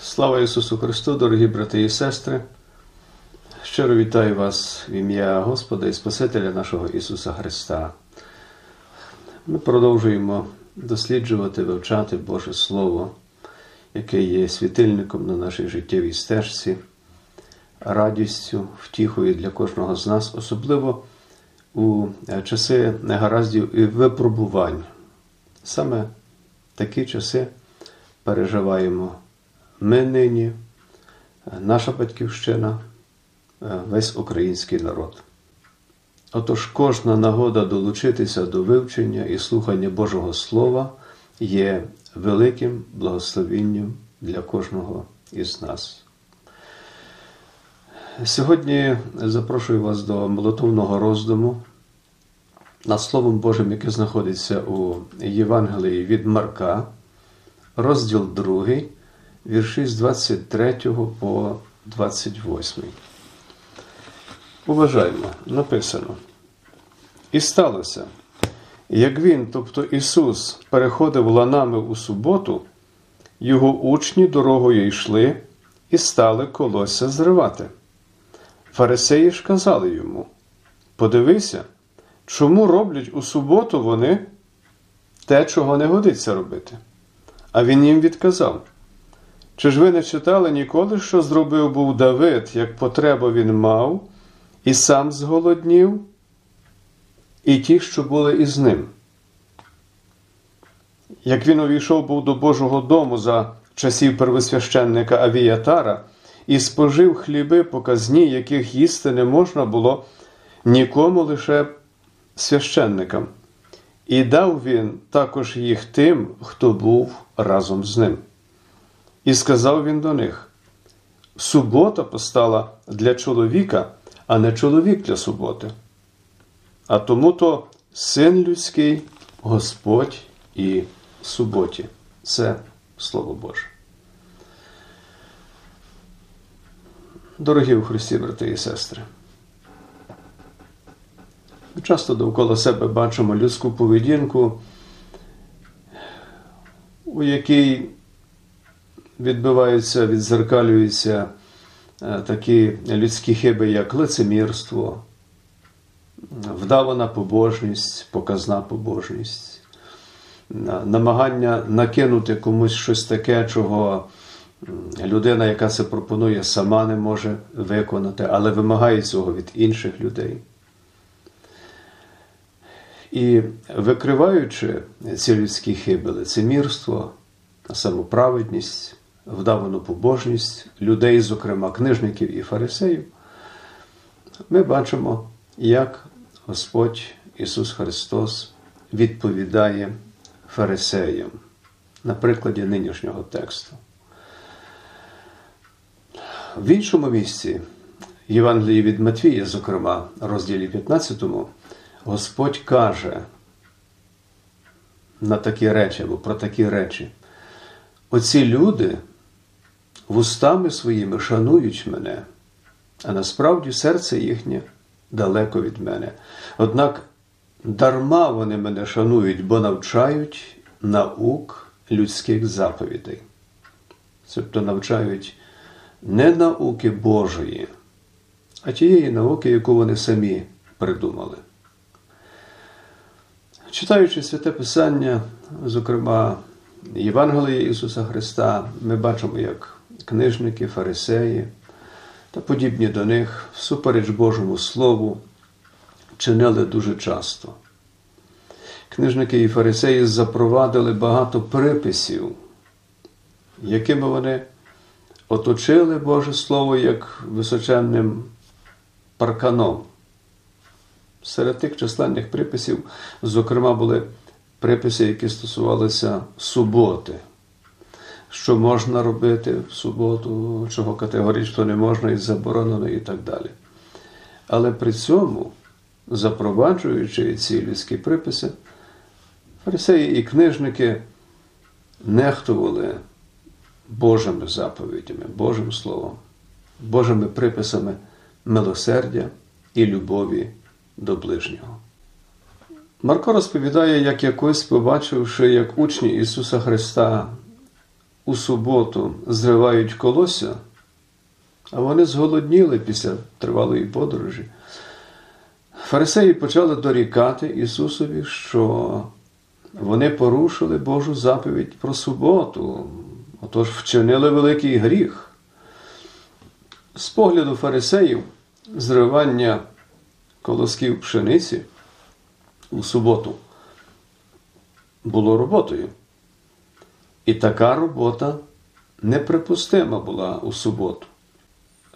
Слава Ісусу Христу, дорогі брати і сестри. Щиро вітаю вас в ім'я Господа і Спасителя нашого Ісуса Христа. Ми продовжуємо досліджувати, вивчати Боже Слово, яке є світильником на нашій життєвій стежці, радістю, втіхою для кожного з нас, особливо у часи негараздів і випробувань. Саме такі часи переживаємо ми нині, наша батьківщина, весь український народ. Отож, кожна нагода долучитися до вивчення і слухання Божого Слова є великим благословінням для кожного із нас. Сьогодні запрошую вас до молитовного роздуму над Словом Божим, яке знаходиться у Євангелії від Марка, розділ 2, вірші з 23 по 28. Уважаємо, написано. І сталося, як він, тобто Ісус, переходив ланами у суботу, його учні дорогою йшли і стали колося зривати. Фарисеї ж казали йому: Подивися, чому роблять у суботу вони те, чого не годиться робити. А він їм відказав: Чи ж ви не читали ніколи, що зробив був Давид, як потребу він мав, і сам зголоднів, і ті, що були із ним? Як він увійшов був до Божого дому за часів первосвященника Авіятара і спожив хліби показні, яких їсти не можна було нікому лише священникам, і дав він також їх тим, хто був разом з ним. І сказав він до них: Субота постала для чоловіка, а не чоловік для суботи. А тому то син людський, Господь і суботі. Це Слово Боже. Дорогі у Христі, брати і сестри. Ми часто довкола себе бачимо людську поведінку, у якій відбиваються, відзеркалюються такі людські хиби, як лицемірство, вдавана побожність, показна побожність, намагання накинути комусь щось таке, чого людина, яка це пропонує, сама не може виконати, але вимагає цього від інших людей. І викриваючи ці людські хиби, лицемірство, самоправедність, вдавану побожність людей, зокрема книжників і фарисеїв, ми бачимо, як Господь Ісус Христос відповідає фарисеям на прикладі нинішнього тексту. В іншому місці, Євангелії від Матвія, зокрема, розділі 15, Господь каже на такі речі або про такі речі. Оці люди вустами своїми шанують мене, а насправді серце їхнє далеко від мене. Однак дарма вони мене шанують, бо навчають наук людських заповідей. Тобто навчають не науки Божої, а тієї науки, яку вони самі придумали. Читаючи святе Писання, зокрема Євангеліє Ісуса Христа, ми бачимо, як книжники, фарисеї та подібні до них, всупереч Божому Слову, чинили дуже часто. Книжники і фарисеї запровадили багато приписів, якими вони оточили Боже Слово як височенним парканом. Серед тих численних приписів, зокрема, були приписи, які стосувалися суботи, що можна робити в суботу, чого категорично не можна і заборонено, і так далі. Але при цьому, запроваджуючи ці людські приписи, фарисеї і книжники нехтували Божими заповідями, Божим Словом, Божими приписами милосердя і любові до ближнього. Марко розповідає, як якось, побачивши, як учні Ісуса Христа у суботу зривають колося, а вони зголодніли після тривалої подорожі. Фарисеї почали дорікати Ісусові, що вони порушили Божу заповідь про суботу, отож вчинили великий гріх. З погляду фарисеїв, зривання колосків пшениці у суботу було роботою. І така робота неприпустима була у суботу.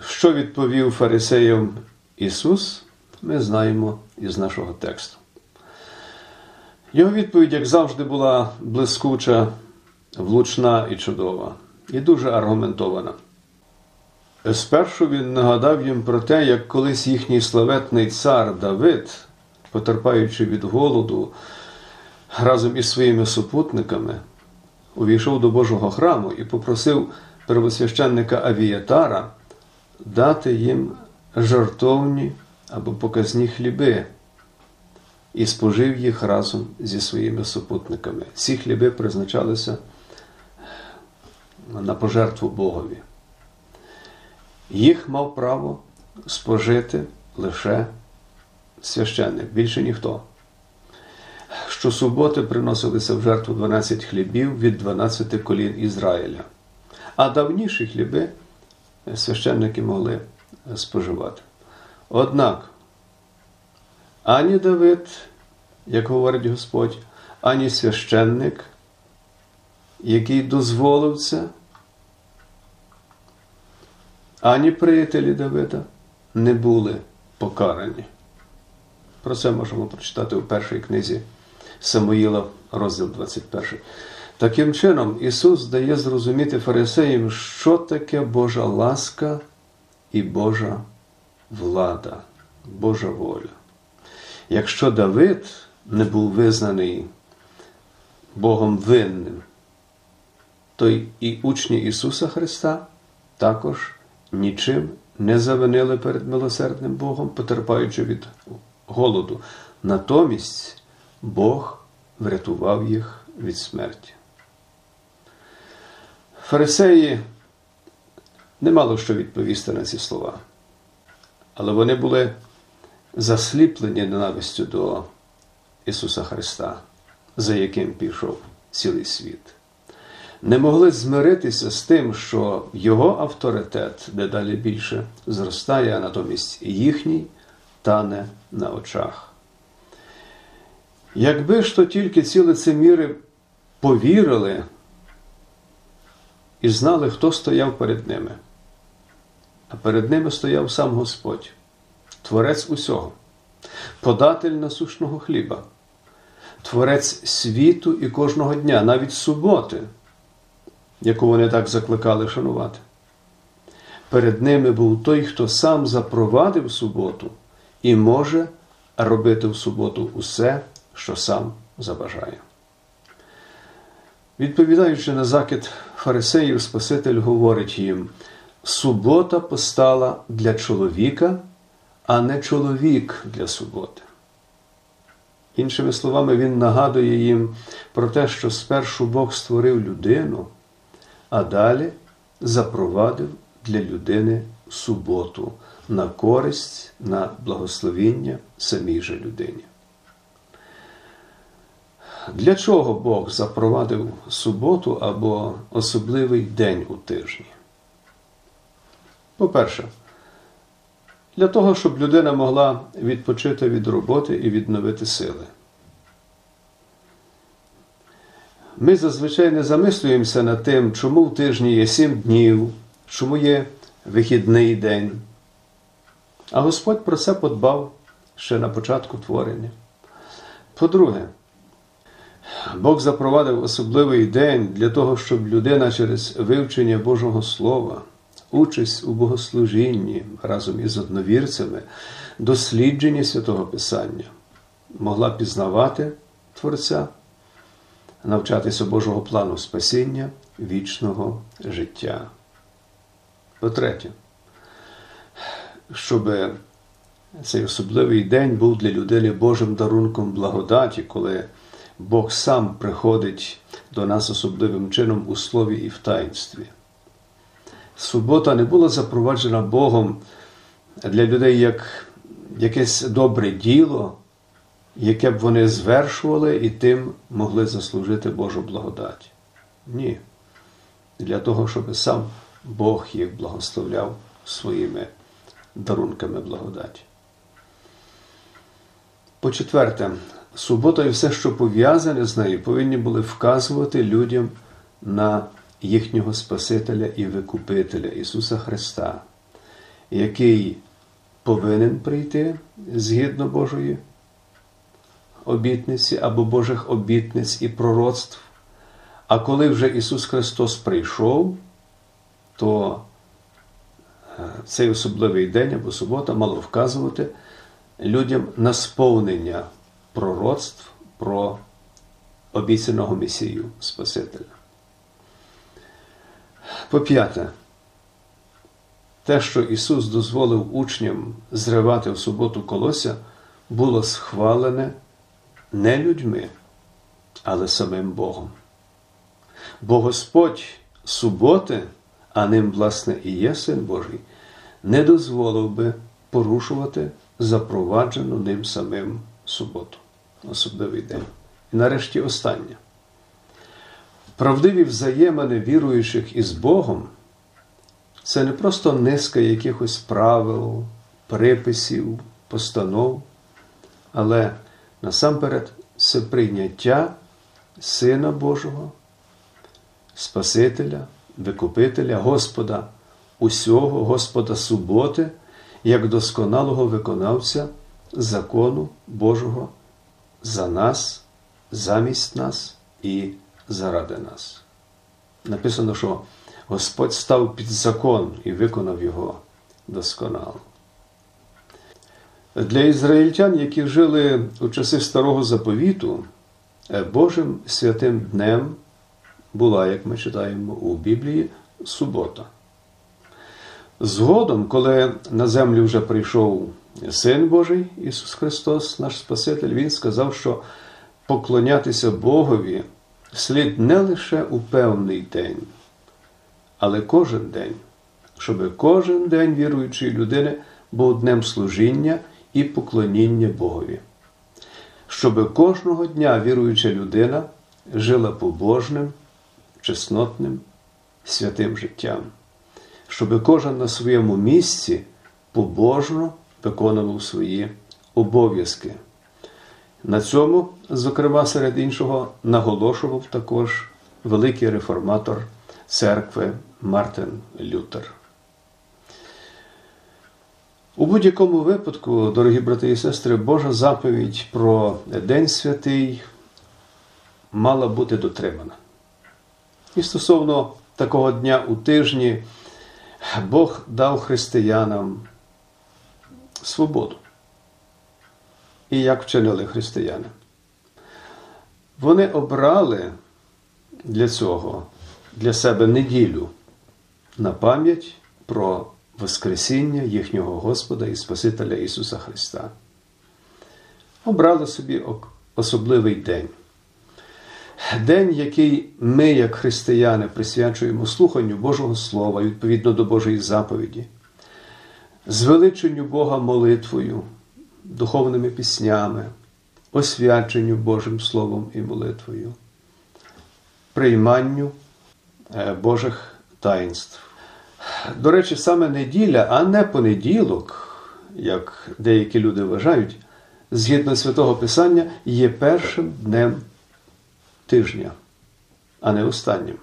Що відповів фарисеям Ісус, ми знаємо із нашого тексту. Його відповідь, як завжди, була блискуча, влучна і чудова, і дуже аргументована. Спершу він нагадав їм про те, як колись їхній славетний цар Давид, потерпаючи від голоду, разом із своїми супутниками, увійшов до Божого храму і попросив первосвященника Авіятара дати їм жартовні або показні хліби і спожив їх разом зі своїми супутниками. Ці хліби призначалися на пожертву Богові. Їх мав право спожити лише священник, більше ніхто. Щосуботи приносилися в жертву 12 хлібів від 12 колін Ізраїля, а давніші хліби священники могли споживати. Однак ані Давид, як говорить Господь, ані священник, який дозволив це, ані приятелі Давида не були покарані. Про це можемо прочитати у першій книзі Самуїла, розділ 21. Таким чином, Ісус дає зрозуміти фарисеям, що таке Божа ласка і Божа влада, Божа воля. Якщо Давид не був визнаний Богом винним, то і учні Ісуса Христа також нічим не завинили перед милосердним Богом, потерпаючи від голоду. Натомість Бог врятував їх від смерті. Фарисеї не мало що відповісти на ці слова, але вони були засліплені ненавистю до Ісуса Христа, за яким пішов цілий світ. Не могли змиритися з тим, що його авторитет дедалі більше зростає, а натомість їхній тане на очах. Якби ж то тільки ці лицеміри повірили і знали, хто стояв перед ними, а перед ними стояв сам Господь, Творець усього, податель насушного хліба, Творець світу і кожного дня, навіть суботи, яку вони так закликали шанувати. Перед ними був той, хто сам запровадив суботу і може робити в суботу усе, що сам забажає. Відповідаючи на закид фарисеїв, Спаситель говорить їм: субота постала для чоловіка, а не чоловік для суботи. Іншими словами, Він нагадує їм про те, що спершу Бог створив людину, а далі запровадив для людини суботу на користь, на благословіння самій же людині. Для чого Бог запровадив суботу або особливий день у тижні? По-перше, для того, щоб людина могла відпочити від роботи і відновити сили. Ми зазвичай не замислюємося над тим, чому в тижні є сім днів, чому є вихідний день. А Господь про це подбав ще на початку творення. По-друге, Бог запровадив особливий день для того, щоб людина через вивчення Божого Слова, участь у богослужінні разом із одновірцями, дослідження святого Писання могла пізнавати Творця, навчатися Божого плану спасіння вічного життя. По-третє, щоб цей особливий день був для людини Божим дарунком благодаті, коли Бог сам приходить до нас особливим чином у слові і в таїнстві. Субота не була запроваджена Богом для людей як якесь добре діло, яке б вони звершували і тим могли заслужити Божу благодать. Ні. Для того, щоб сам Бог їх благословляв своїми дарунками благодаті. По четверте, субота і все, що пов'язане з нею, повинні були вказувати людям на їхнього Спасителя і Викупителя Ісуса Христа, який повинен прийти згідно Божої обітниці або Божих обітниць і пророцтв. А коли вже Ісус Христос прийшов, то е, цей особливий день або субота мало вказувати людям на сповнення пророцтв про обіцяного Месію Спасителя. По п'яте, те, що Ісус дозволив учням зривати в суботу колося, було схвалене не людьми, але самим Богом. Бо Господь суботи, а ним, власне, і є Син Божий, не дозволив би порушувати запроваджену ним самим суботу, особливий день. І нарешті останнє. Правдиві взаємини віруючих із Богом це не просто низка якихось правил, приписів, постанов, але насамперед це прийняття Сина Божого, Спасителя, Викупителя, Господа, усього, Господа суботи, як досконалого виконавця закону Божого за нас, замість нас і заради нас. Написано, що Господь став під закон і виконав його досконало. Для ізраїльтян, які жили у часи Старого Заповіту, е, Божим святим днем була, як ми читаємо у Біблії, субота. Згодом, коли на землю вже прийшов Син Божий Ісус Христос, наш Спаситель, Він сказав, що поклонятися Богові слід не лише у певний день, але кожен день, щоб кожен день віруючої людини був днем служіння і поклоніння Богові. Щоб кожного дня віруюча людина жила побожним, чеснотним, святим життям, щоб кожен на своєму місці побожно виконував свої обов'язки. На цьому, зокрема, серед іншого, наголошував також великий реформатор церкви Мартин Лютер. У будь-якому випадку, дорогі брати і сестри, Божа заповідь про День Святий мала бути дотримана. І стосовно такого дня у тижні Бог дав християнам свободу. І як вчинили християни? Вони обрали для цього для себе неділю на пам'ять про Воскресіння їхнього Господа і Спасителя Ісуса Христа. Обрали собі особливий день. День, який ми, як християни, присвячуємо слуханню Божого Слова відповідно до Божої заповіді, звеличенню Бога молитвою, духовними піснями, освяченню Божим Словом і молитвою, прийманню е, Божих таїнств. До речі, саме неділя, а не понеділок, як деякі люди вважають, згідно святого Писання, є першим днем тижня, а не останнім.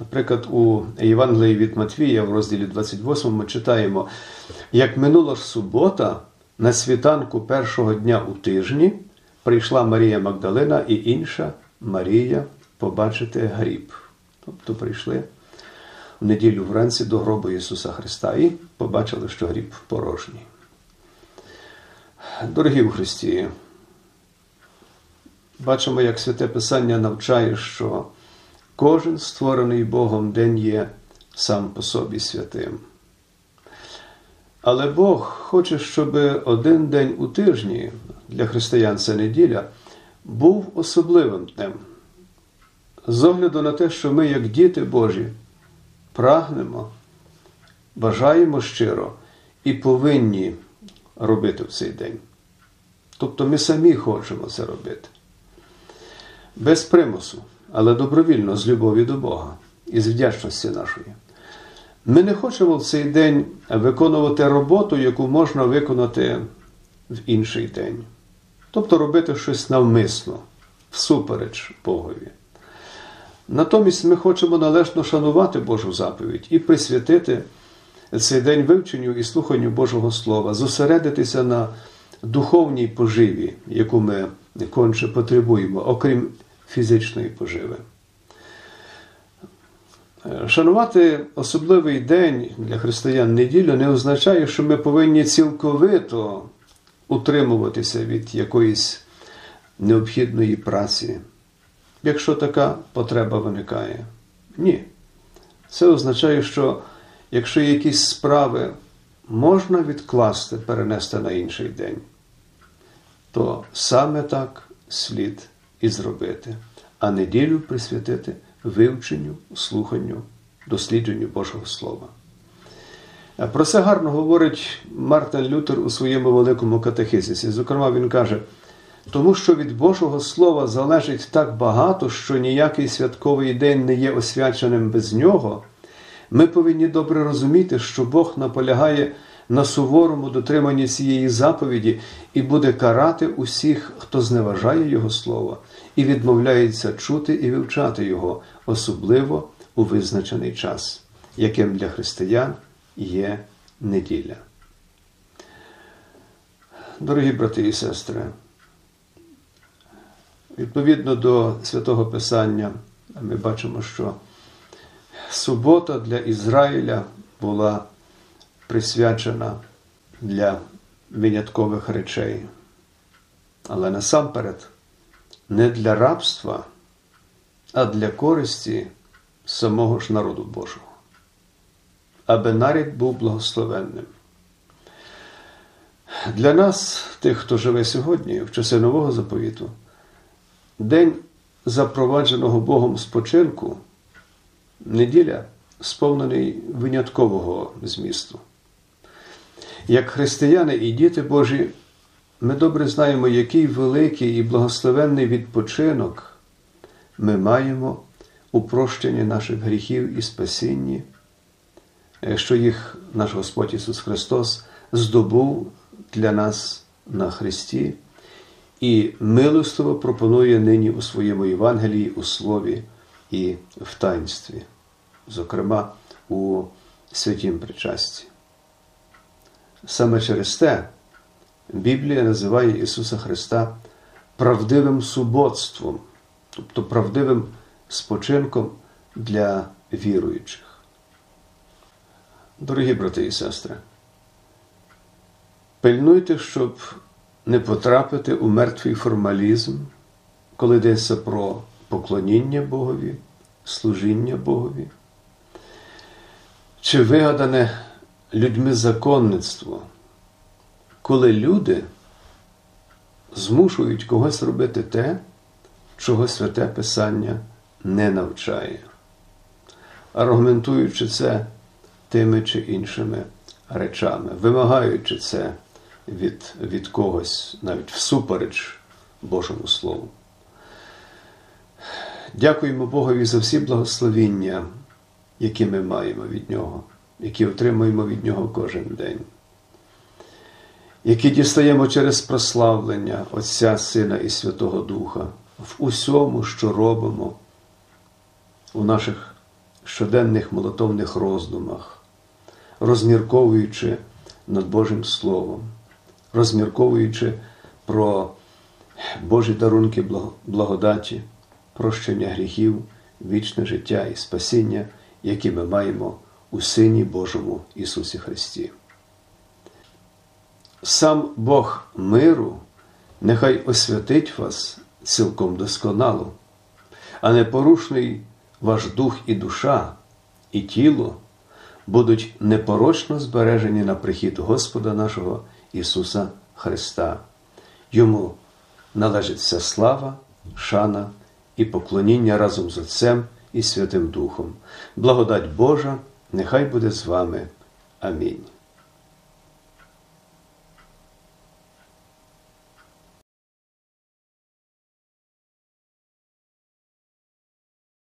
Наприклад, у Євангелії від Матвія в розділі 28 ми читаємо, як минула субота, на світанку першого дня у тижні прийшла Марія Магдалина і інша Марія побачити гріб. Тобто прийшли в неділю вранці до гробу Ісуса Христа і побачили, що гріб порожній. Дорогі у Христі, бачимо, як Святе Писання навчає, що кожен створений Богом день є сам по собі святим. Але Бог хоче, щоб один день у тижні для християн це неділя був особливим днем. З огляду на те, що ми, як діти Божі, прагнемо, бажаємо щиро і повинні робити в цей день. Тобто ми самі хочемо це робити. Без примусу, але добровільно з любові до Бога і з вдячності нашої. Ми не хочемо в цей день виконувати роботу, яку можна виконати в інший день. Тобто робити щось навмисно, всупереч Богові. Натомість ми хочемо належно шанувати Божу заповідь і присвятити цей день вивченню і слуханню Божого Слова, зосередитися на духовній поживі, яку ми конче потребуємо, окрім фізичної поживи. Шанувати особливий день для християн неділю не означає, що ми повинні цілковито утримуватися від якоїсь необхідної праці, якщо така потреба виникає. Ні. Це означає, що якщо якісь справи можна відкласти, перенести на інший день, то саме так слід і зробити, а неділю присвятити вивченню, слуханню, дослідженню Божого Слова. Про це гарно говорить Мартин Лютер у своєму великому катехизисі. Зокрема, він каже, тому що від Божого Слова залежить так багато, що ніякий святковий день не є освяченим без нього, ми повинні добре розуміти, що Бог наполягає на суворому дотриманні цієї заповіді і буде карати усіх, хто зневажає Його Слово і відмовляється чути і вивчати Його, особливо у визначений час, яким для християн є неділя. Дорогі брати і сестри, відповідно до святого Писання, ми бачимо, що субота для Ізраїля була присвячена для виняткових речей, але насамперед не для рабства, а для користі самого ж народу Божого, аби нарід був благословенним. Для нас, тих, хто живе сьогодні, в часи нового заповіту, день запровадженого Богом спочинку, неділя сповнений виняткового змісту. Як християни і діти Божі, ми добре знаємо, який великий і благословенний відпочинок ми маємо у прощенні наших гріхів і спасінні, що їх наш Господь Ісус Христос здобув для нас на Христі і милостиво пропонує нині у своєму Євангелії, у Слові і в таїнстві, зокрема у святім причасті. Саме через те Біблія називає Ісуса Христа правдивим суботством, тобто правдивим спочинком для віруючих. Дорогі брати і сестри, пильнуйте, щоб не потрапити у мертвий формалізм, коли йдеться про поклоніння Богові, служіння Богові, чи вигадане людьми законництво, коли люди змушують когось робити те, чого святе Писання не навчає, аргументуючи це тими чи іншими речами, вимагаючи це від, від когось, навіть всупереч Божому Слову. Дякуємо Богові за всі благословіння, які ми маємо від Нього які отримуємо від Нього кожен день, які дістаємо через прославлення Отця Сина і Святого Духа в усьому, що робимо у наших щоденних молотовних роздумах, розмірковуючи над Божим Словом, розмірковуючи про Божі дарунки благодаті, прощення гріхів, вічне життя і спасіння, які ми маємо у Сині Божому Ісусі Христі. Сам Бог миру нехай освятить вас цілком досконало, а непорушний ваш дух і душа, і тіло будуть непорочно збережені на прихід Господа нашого Ісуса Христа. Йому належить вся слава шана і поклоніння разом з Отцем і Святим Духом. Благодать Божа, нехай буде з вами. Амінь.